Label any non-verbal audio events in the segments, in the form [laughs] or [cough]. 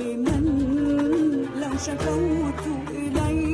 لمن لو شكوت إليه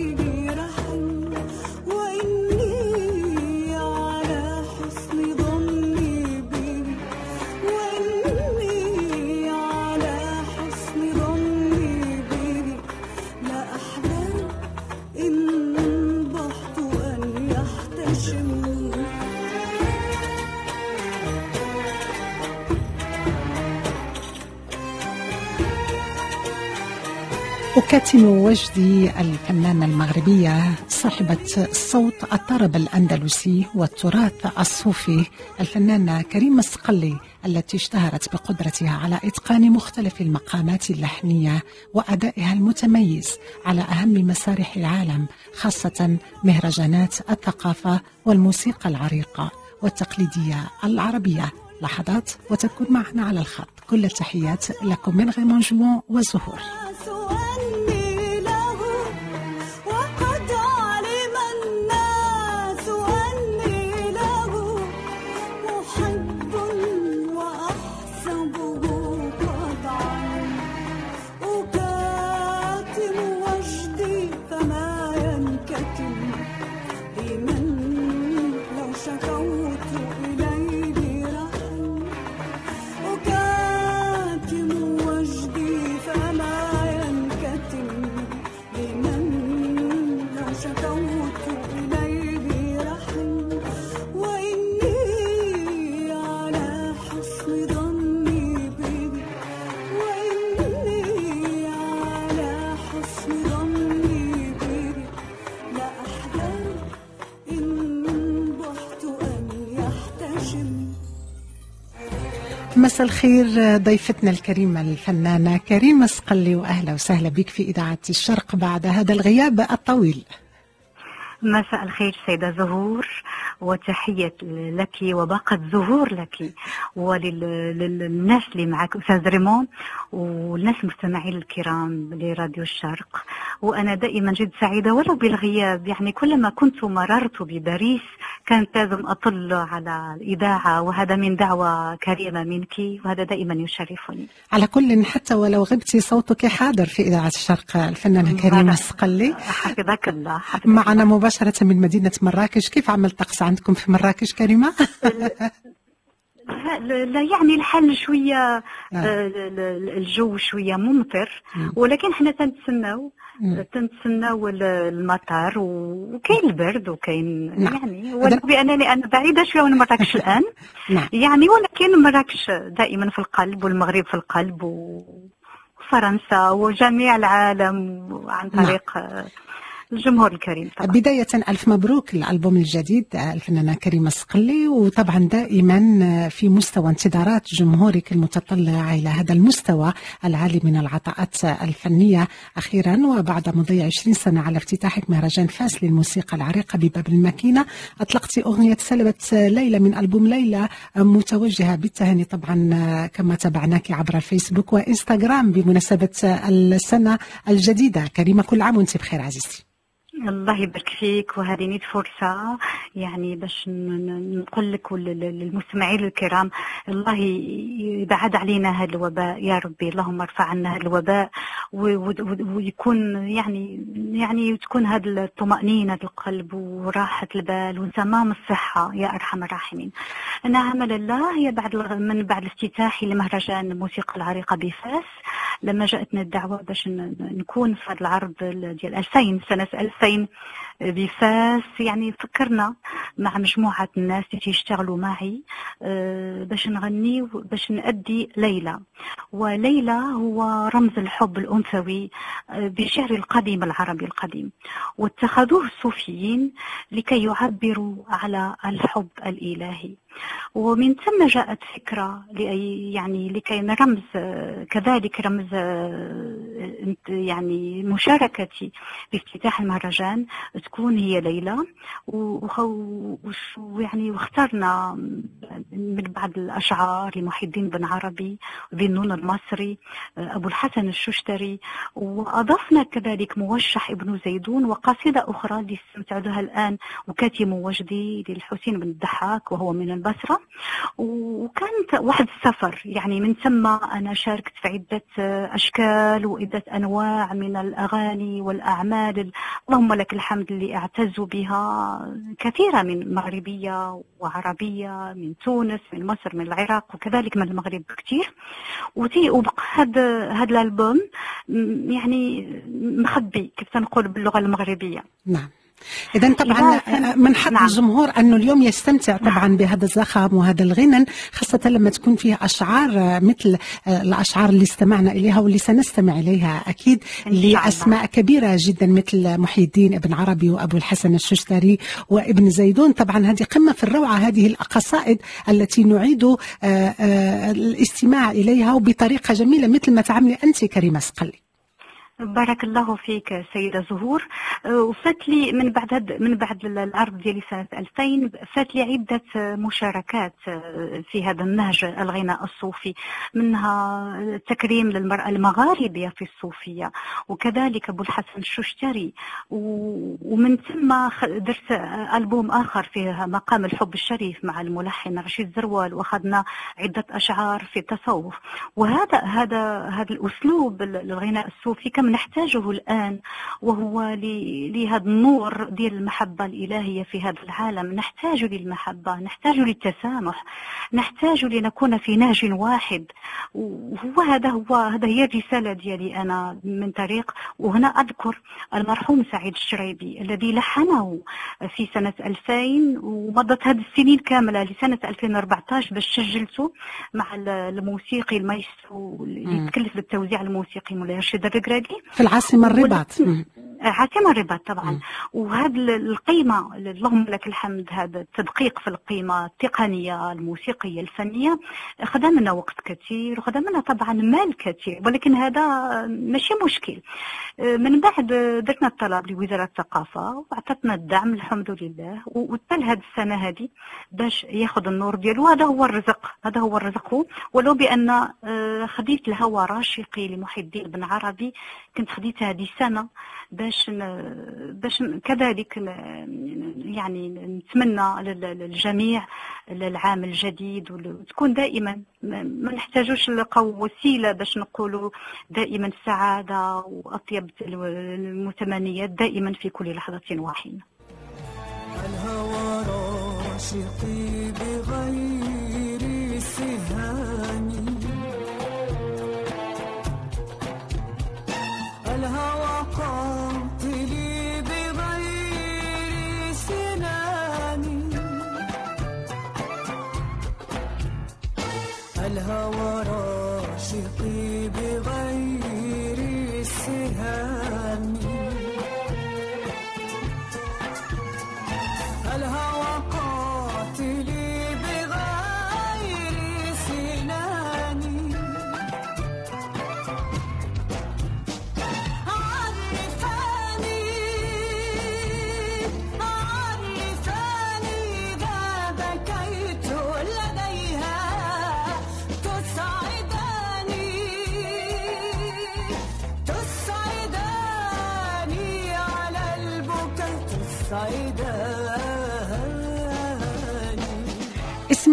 أكاتم وجدي الفنانة المغربية صاحبة الصوت الطرب الأندلسي والتراث الصوفي الفنانة كريمة الصقلي التي اشتهرت بقدرتها على إتقان مختلف المقامات اللحنية وأدائها المتميز على أهم مسارح العالم خاصة مهرجانات الثقافة والموسيقى العريقة والتقليدية العربية. لحظات وتكون معنا على الخط. كل التحيات لكم من غيمون جوون وزهور. مساء الخير ضيفتنا الكريمة الفنانة كريمة صقلي وأهلا وسهلا بك في إذاعة الشرق بعد هذا الغياب الطويل. مساء الخير سيدة زهور وتحية لك وباقة زهور لك. وللناس اللي معك أستاذ ريمون والناس المستمعين الكرام لراديو الشرق. وأنا دائما جد سعيدة ولو بالغياب. يعني كلما كنت مررت بباريس كانت لازم أطل على الإذاعة وهذا من دعوة كريمة منك وهذا دائما يشرفني. على كل حتى ولو غبتي صوتك حاضر في إذاعة الشرق الفنانة كريمة مرة. الصقلي حفظك الله حفظك معنا مباشرة من مدينة مراكش كيف عمل الطقس عندكم في مراكش كريمة؟ [laughs] لا, لا يعني الحال شوية آه. آه، ال- ال- الجو شوية ممطر مم. ولكن إحنا تنتسناو. تنتسناو ال- المطر وكاين البرد وكاين نعم. يعني ولو بانني أنا بعيدة شوية من مراكش الآن [laughs] نعم يعني ولكن مراكش دائما في القلب والمغرب في القلب وفرنسا وجميع العالم عن نعم. طريق الجمهور الكريم طبعا. بداية ألف مبروك الألبوم الجديد الفنانة كريمة الصقلي وطبعا دائما في مستوى انتظارات جمهورك المتطلع إلى هذا المستوى العالي من العطاءات الفنية. أخيرا وبعد مضي 20 سنة على افتتاحك مهرجان فاس للموسيقى العريقة بباب الماكينة أطلقت أغنية سلبت ليلى من ألبوم ليلى متوجهة بالتهاني طبعا كما تابعناك عبر الفيسبوك وإنستغرام بمناسبة السنة الجديدة. كريمة كل عام وأنت بخير عزيزتي. الله يبارك فيك وهذه نيت فرصة يعني باش نقول لك وللمستمعين الكرام الله يبعد علينا هذا الوباء يا ربي اللهم ارفع عنا هذا الوباء ويكون يعني يعني تكون هذه الطمأنينة القلب وراحة البال وتمام الصحة يا أرحم الراحمين. أنا عمل الله هي بعد من بعد الافتتاح لمهرجان الموسيقى العريقة بفاس لما جاءتنا الدعوة باش نكون في هذا العرض ديال 2000 سنة 2000 بفاس يعني فكرنا مع مجموعة الناس اللي يشتغلوا معي باش نغني باش نأدي ليلى وليلى هو رمز الحب الأنثوي بشعر القديم العربي القديم واتخذوه الصوفيين لكي يعبروا على الحب الإلهي ومن ثم جاءت فكرة لأي يعني لكي نرمز آه، كذلك رمز يعني مشاركتي بافتتاح المهرجان تكون هي ليلى. ويعني واخترنا من بعض الأشعار لمحي الدين بن عربي ذي المصري أبو الحسن الششتري. وأضفنا كذلك موشح ابن زيدون وقصيدة أخرى اللي الآن وكاتم وجدي للحسين بن الضحاك وهو من البصرة. وكانت واحد السفر يعني من ثم أنا شاركت في عدة أشكال وعدة أنواع من الأغاني والأعمال ال- اللهم لك الحمد اللي أعتز بها كثيرة من مغربية وعربية من تونس من مصر من العراق وكذلك من المغرب كثير وبقى هذا هذا الألبوم م- يعني مخبي كيف تنقول باللغة المغربية. نعم. إذا طبعا إذا- من حق نعم. الجمهور أنه اليوم يستمتع طبعا بهذا الزخم وهذا الغنى خاصة لما تكون فيه أشعار مثل الأشعار اللي استمعنا إليها واللي سنستمع إليها أكيد. لأسماء كبيرة جدا مثل محي الدين ابن عربي وأبو الحسن الششتري وابن زيدون طبعا هذه قمة في الروعة هذه القصائد التي نعيد آه، آه، الاستماع إليها وبطريقة جميلة مثل ما تعملي أنت كريمة سقلي بارك الله فيك سيدة زهور. أه، وفات لي من بعد هاد من بعد العرض ديالي سنة 2000 فات لي عدة مشاركات أه، في هذا النهج الغناء الصوفي منها تكريم للمرأة المغاربية في الصوفية وكذلك أبو الحسن الششتري. ومن ثم درت ألبوم آخر فيه مقام الحب الشريف مع الملحن رشيد زروال وأخذنا عدة أشعار في التصوف. وهذا هذا هذا الأسلوب للغناء الصوفي كم نحتاجه الآن وهو لهذا النور ديال المحبة الإلهية في هذا العالم. نحتاج للمحبة نحتاج للتسامح نحتاج لنكون في نهج واحد. وهو هذا هو هذا هي الرسالة ديالي أنا من طريق. وهنا أذكر المرحوم سعيد الشريبي الذي لحنه في سنة 2000 ومضت هذه السنين كاملة لسنة 2014 باش سجلته مع ال- الموسيقي المايسترو اللي مم. يتكلف بالتوزيع الموسيقي مولاي رشيد الركراكي في العاصمة الرباط. مم. عاصمة الرباط طبعا. وهذا القيمة اللهم لك الحمد هذا التدقيق في القيمة التقنية الموسيقية الفنية خدا منا وقت كثير وخدا منا طبعا مال كثير ولكن هذا ماشي مشكل من بعد درنا الطلب لوزارة الثقافة وعطتنا الدعم الحمد لله وتل هذه السنة هذه باش ياخذ النور ديالو هذا هو الرزق هذا هو الرزق ولو بأن آه، خديت الهوى راشقي لمحي الدين بن عربي كنت خديت هذه السنة باش باش ن- كذلك يعني نتمنى لل- للجميع العام الجديد وتكون دائما ما نحتاجوش نلقاو وسيلة باش نقولوا دائما السعادة وأطيب المتمنيات دائما في كل لحظة وحين. الهوى راشقي الهوى راشقي بغير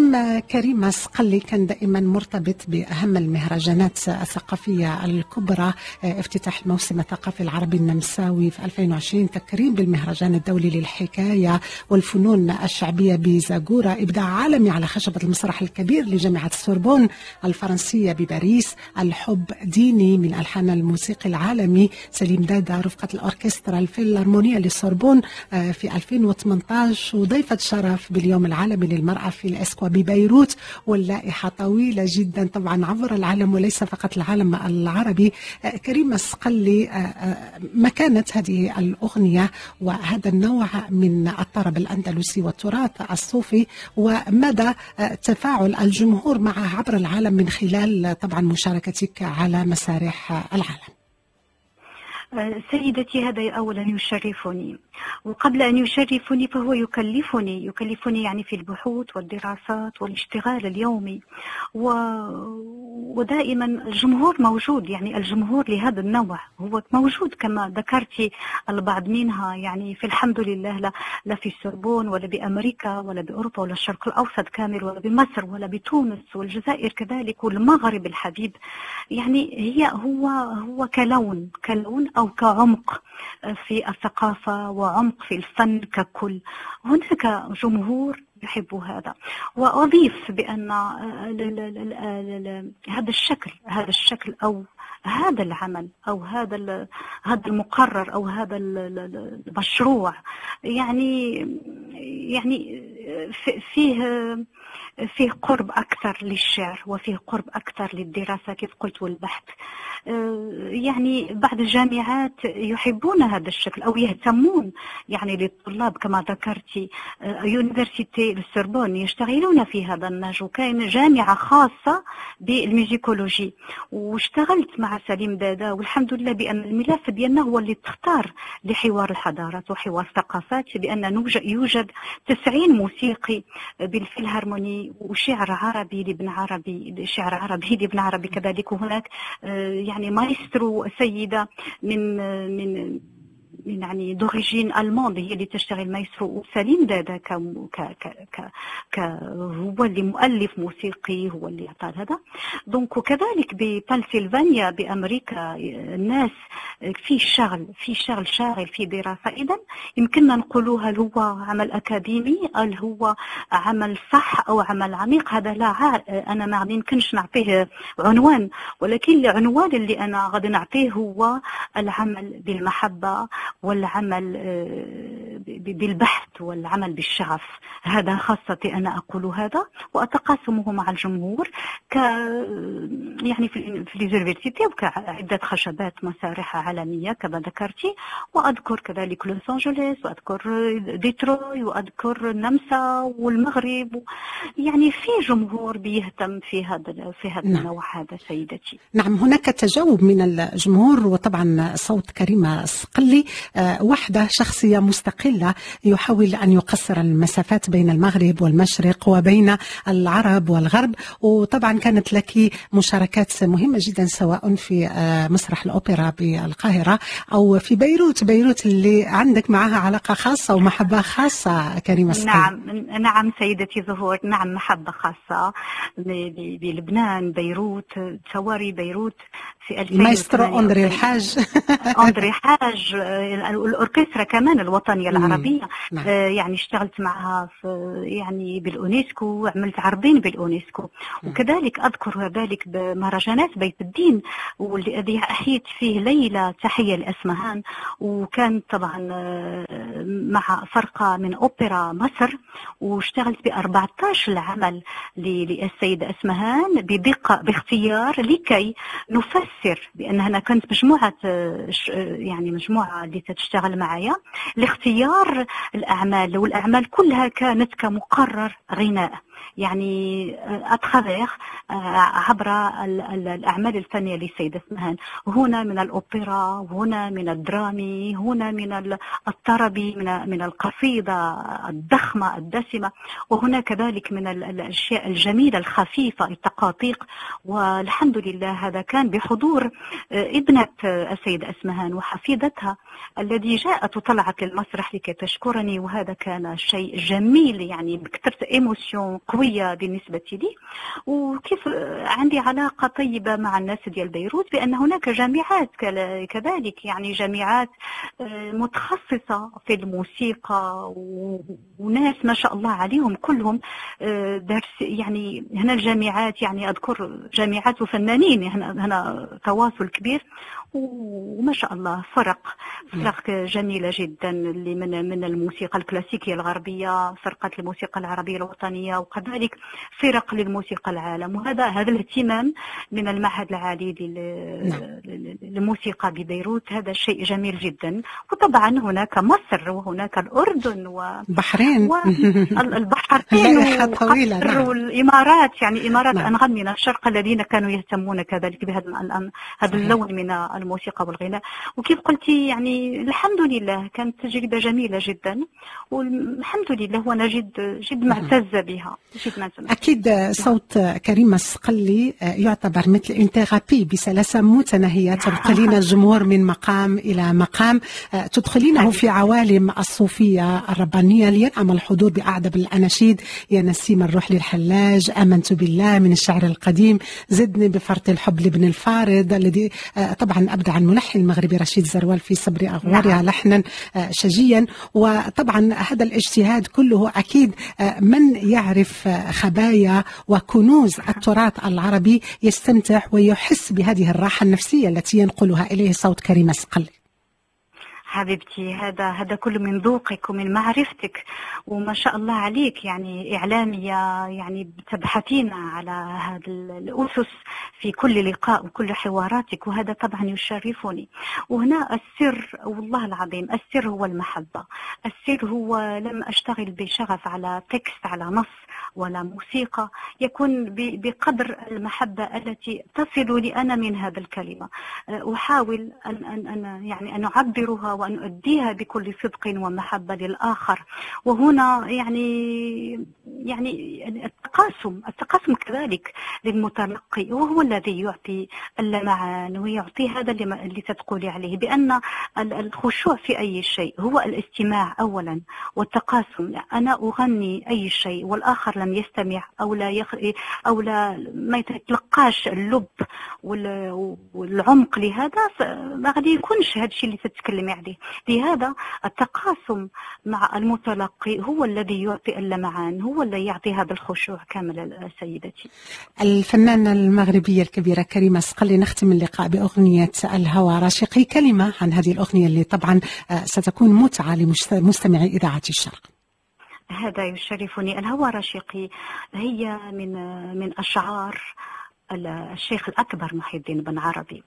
اسم كريمة سقلي كان دائما مرتبط بأهم المهرجانات الثقافية الكبرى آه، افتتاح الموسم الثقافي العربي النمساوي في 2020 تكريم بالمهرجان الدولي للحكاية والفنون الشعبية بزاغورا إبداع عالمي على خشبة المسرح الكبير لجامعة السوربون الفرنسية بباريس. الحب ديني من ألحان الموسيقي العالمي. سليم دادا رفقة الأوركسترا الفيلارمونية للسوربون آه، في 2018 وضيفة شرف باليوم العالمي للمرأة في الإسكوا ببيروت واللائحة طويلة جدا طبعا عبر العالم وليس فقط العالم العربي. آه، كريمة سقلي آه، آه، مكانة هذه الأغنية وهذا النوع من الطرب الأندلسي والتراث الصوفي ومدى تفاعل الجمهور معه عبر العالم من خلال طبعا مشاركتك على مسارح العالم. سيدتي هذا أولا يشرفني. وقبل أن يشرفني فهو يكلفني يكلفني يعني في البحوث والدراسات والاشتغال اليومي. و... ودائما الجمهور موجود يعني الجمهور لهذا النوع هو موجود كما ذكرتي البعض منها. يعني في الحمد لله لا, لا في السربون ولا بأمريكا ولا بأوروبا ولا الشرق الأوسط كامل ولا بمصر ولا بتونس والجزائر كذلك والمغرب الحبيب يعني هي هو هو كلون كلون أو كعمق في الثقافة وعمق في الفن ككل. هناك جمهور يحبوا هذا. وأضيف بأن آه، هذا الشكل هذا الشكل أو هذا العمل أو هذا هذا المقرر أو هذا ال- ال- المشروع يعني يعني في- فيه فيه قرب أكثر للشعر وفيه قرب أكثر للدراسة كيف قلت والبحث. آه، يعني بعض الجامعات يحبون هذا الشكل أو يهتمون يعني للطلاب كما ذكرتي آه، université السربون يشتغلون في هذا النهج. وكاين جامعة خاصة بال musicologie واشتغلت مع سليم دادا والحمد لله بأن الملف ديالنا هو اللي تختار لحوار الحضارات وحوار الثقافات نوج- يوجد 90 موسيقي بالفيلهارموني وشعر عربي لابن عربي شعر عربي لابن عربي كذلك. وهناك آه، يعني مايسترو آه، من من يعني d'origine allemande هي اللي تشتغل مايسترو وسليم دادا ك ك ك ك هو اللي مؤلف موسيقي هو اللي عطى هذا. donc وكذلك ببنسلفانيا بأمريكا الناس في شغل في شغل شاغل في دراسة اذا يمكننا نقولوا هل هو عمل أكاديمي هل هو عمل صح أو عمل عميق؟ هذا لا أنا ما يمكنش نعطيه عنوان. ولكن العنوان اللي أنا غادي نعطيه هو العمل بالمحبة والعمل آه، بالبحث والعمل بالشغف. هذا خاصتي أنا أقول هذا وأتقاسمه مع الجمهور ك يعني في في ليزونيفرسيتي وكعده خشبات مسارح عالمية كما ذكرتي وأذكر كذلك لوس انجلوس وأذكر ديتروي وأذكر النمسا والمغرب. يعني في جمهور بيهتم في هذا في هذا نعم. النوع هذا سيدتي. نعم هناك تجاوب من الجمهور وطبعا صوت كريمة الصقلي آه، وحدة شخصية مستقلة يحاول أن يقصر المسافات بين المغرب والمشرق وبين العرب والغرب. وطبعا كانت لك مشاركات مهمة جدا سواء في آه، مسرح الأوبرا بالقاهرة أو في بيروت. بيروت اللي عندك معها علاقة خاصة ومحبة خاصة كريمة الصقلي نعم نعم سيدتي زهور نعم ب- ب- بلبنان بيروت تصوري بيروت. في 2008 مايسترو [laughs] أندري الحاج. أندري حاج آه، الأوركسترا كمان الوطنية. العربية. نعم. آه، يعني اشتغلت معها في يعني بالأونسكو وعملت عرضين بالأونسكو وكذلك أذكر ذلك بمهرجانات بيت الدين والذي أحيت فيه ليلة تحية لأسمهان. وكان طبعا آه، مع فرقة من أوبرا مصر. واشتغلت ب 14 عمل للسيدة أسمهان بدقة باختيار لكي نفسر بأن أنا كنت مجموعة آه، ش- آه، يعني مجموعة اللي تشتغل معايا. لاختيار الأعمال والأعمال كلها كانت كمقرر غناء. يعني اتخافيغ عبر ال- ال- الأعمال الفنية للسيدة اسمهان هنا من الأوبرا هنا من الدرامي هنا من ال- الطربي من من القصيدة الضخمة الدسمة. وهنا كذلك من ال- الأشياء الجميلة الخفيفة التقاطيق. والحمد لله هذا كان بحضور آه، ابنة آه، السيدة اسمهان وحفيدتها الذي جاءت وطلعت للمسرح لكي تشكرني. وهذا كان شيء جميل يعني بكثرة ايموسيون قوية بالنسبة لي. وكيف عندي علاقة طيبة مع الناس ديال بيروت بأن هناك جامعات كذلك يعني جامعات آه، متخصصة في الموسيقى وناس ما شاء الله عليهم كلهم آه، درس يعني هنا الجامعات يعني أذكر جامعات وفنانين هنا, هنا تواصل كبير. وما شاء الله فرق فرق جميلة جدا اللي من من الموسيقى الكلاسيكية الغربية فرقة الموسيقى العربية الوطنية وكذلك فرق للموسيقى العالم وهذا هذا الاهتمام من المعهد العالي نعم. لل- للموسيقى ببيروت هذا شيء جميل جدا وطبعا هناك مصر وهناك الأردن و بحرين والبحرين لائحة طويلة، وقطر نعم. والإمارات يعني إمارات نعم. أنغام من الشرق الذين كانوا يهتمون كذلك بهذا هذا. اللون من الموسيقى والغناء. وكيف قلتي يعني الحمد لله كانت تجربة جميلة جدا. والحمد لله وأنا جد جد معتزه بها جد معتزه أكيد صوت كريمة الصقلي يعتبر مثل une thérapie بسلاسة متناهية [laughs] تنقلين الجمهور من مقام إلى مقام. تدخلينه في عوالم الصوفية الربانية. لينعم الحضور بأعذب الأناشيد يا نسيم الروح للحلاج آمنت بالله من الشعر القديم. زدني بفرط الحب لابن الفارض الذي آه، طبعا أبدع الملحن المغربي رشيد زروال في سبر أغوارها نعم. لحنا آه، شجيا. وطبعا هذا الاجتهاد كله أكيد آه، من يعرف آه، خبايا وكنوز التراث العربي يستمتع ويحس بهذه الراحة النفسية التي ينقلها إليه صوت كريم السقلي حبيبتي هذا هذا كله من ذوقك ومن معرفتك. وما شاء الله عليك يعني إعلامية يعني تبحثين على هذه الأسس في كل لقاء وكل حواراتك وهذا طبعا يشرفني. وهنا السر والله العظيم السر هو المحبة. السر هو لم أشتغل بشغف على تكست على نص. ولا موسيقى يكون بقدر المحبة التي تصل لي أنا من هذا الكلمة. أه، أحاول أن, أن, أن يعني أن أعبرها وأن أؤديها بكل صدق ومحبة للآخر. وهنا يعني يعني التقاسم التقاسم كذلك للمتلقي وهو الذي يعطي اللمعان ويعطي هذا اللي, تتقولي عليه بأن ال- الخشوع في أي شيء هو الاستماع أولا والتقاسم أنا أغني أي شيء والآخر لم يستمع أو لا يخ... أو لا ما يتلقاش اللب وال... والعمق لهذا ما غادي يكونش هذا الشيء اللي تتكلمي عليه. لهذا التقاسم مع المتلقي هو الذي يعطي اللمعان هو الذي يعطي هذا الخشوع كامل سيدتي. الفنانة المغربية الكبيرة كريمة سقلي نختم اللقاء بأغنية الهوى. راشقي كلمة عن هذه الأغنية اللي طبعا آه، ستكون متعة لمستمعي إذاعة الشرق. هذا يشرفني. الهوى رشيقي هي من من أشعار الشيخ الأكبر محي الدين بن عربي.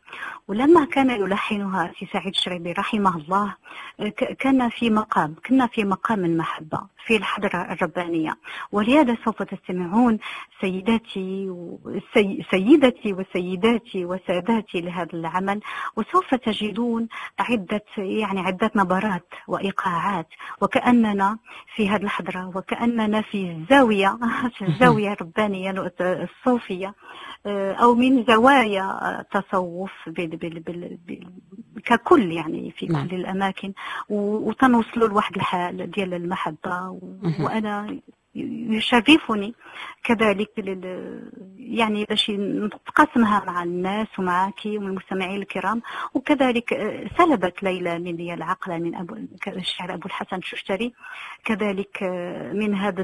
ولما كان يلحنها سي سعيد الشريبي رحمه الله ك- كان في مقام كنا في مقام المحبة في الحضرة الربانية. ولهذا سوف تستمعون سيداتي وسي سيدتي وسيداتي وساداتي لهذا العمل. وسوف تجدون عدة يعني عدة نبرات وإيقاعات. وكأننا في هذه الحضرة وكأننا في الزاوية [laughs] في الزاوية [laughs] الربانية الصوفية. أو من زوايا التصوف بال بال بال بال ككل يعني في نعم. كل الأماكن و- وتنوصلوا لواحد الحال ديال المحبة و- مهم. وأنا يشرفني كذلك. يعني باش نتقاسمها مع الناس ومعك ومن المستمعين الكرام وكذلك آه، سلبت ليلى مني العقل من أبو الشاعر أبو الحسن الششتري كذلك آه، من هذا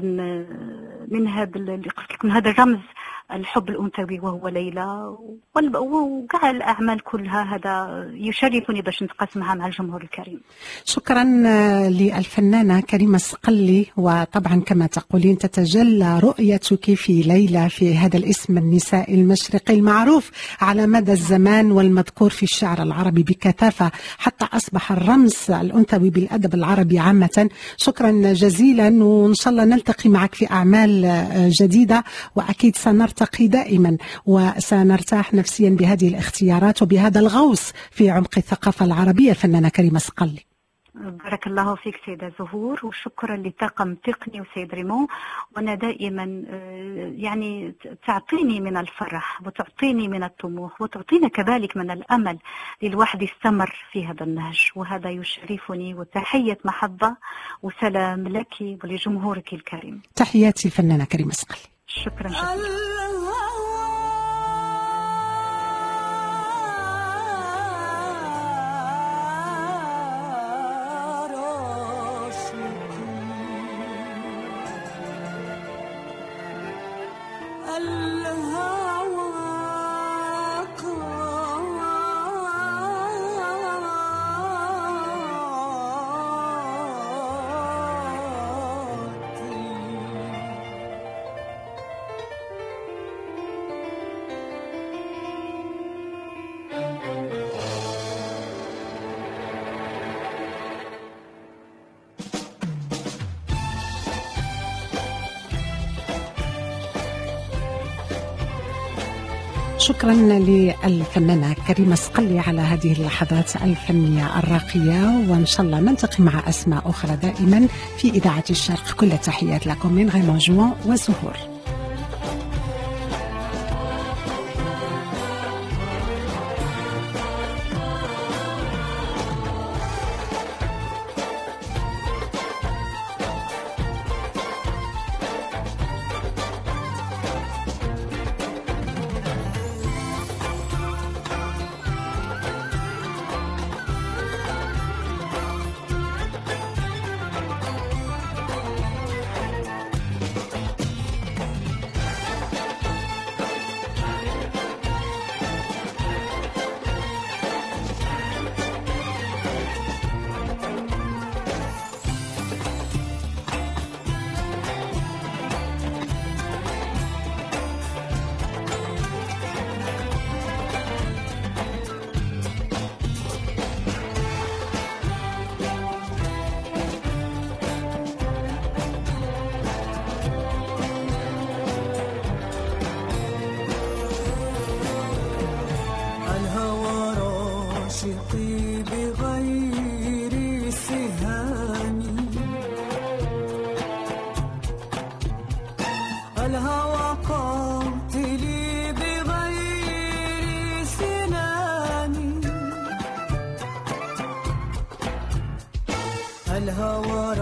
من هذا اللي قلت لكم هذا الرمز الحب الأنثوي وهو ليلى وكاع الأعمال كلها هذا يشرفني باش نتقاسمها مع الجمهور الكريم. شكرا آه، للفنانة كريمة السقلي وطبعا كما تقولين تتجلى رؤيتك في ليلى في هذا الاسم النسائي المشرقي المعروف على مدى الزمان والمذكور في الشعر العربي بكثافة حتى أصبح الرمز الأنثوي بالأدب العربي عامة. شكرا جزيلا وإن شاء الله نلتقي معك في أعمال آه، جديدة. وأكيد سنرتقي دائما وسنرتاح نفسيا بهذه الاختيارات وبهذا الغوص في عمق الثقافة العربية الفنانة كريمة سقلي. بارك الله فيك سيدة زهور وشكرا لطاقم تقني وسيد ريمون وأنا دائما آه، يعني تعطيني من الفرح وتعطيني من الطموح وتعطينا كذلك من الأمل للواحد يستمر في هذا النهج. وهذا يشرفني وتحية محبة وسلام لك ولجمهورك الكريم. تحياتي الفنانة كريمة سقلي. شكرا جزيلا شكرا للفنانة كريمة سقلي على هذه اللحظات الفنية الراقية وإن شاء الله نلتقي مع أسماء أخرى دائما في إذاعة الشرق. كل التحيات لكم من غيمون جوان وزهور. الهوى قاتلي بغير سناني الهوى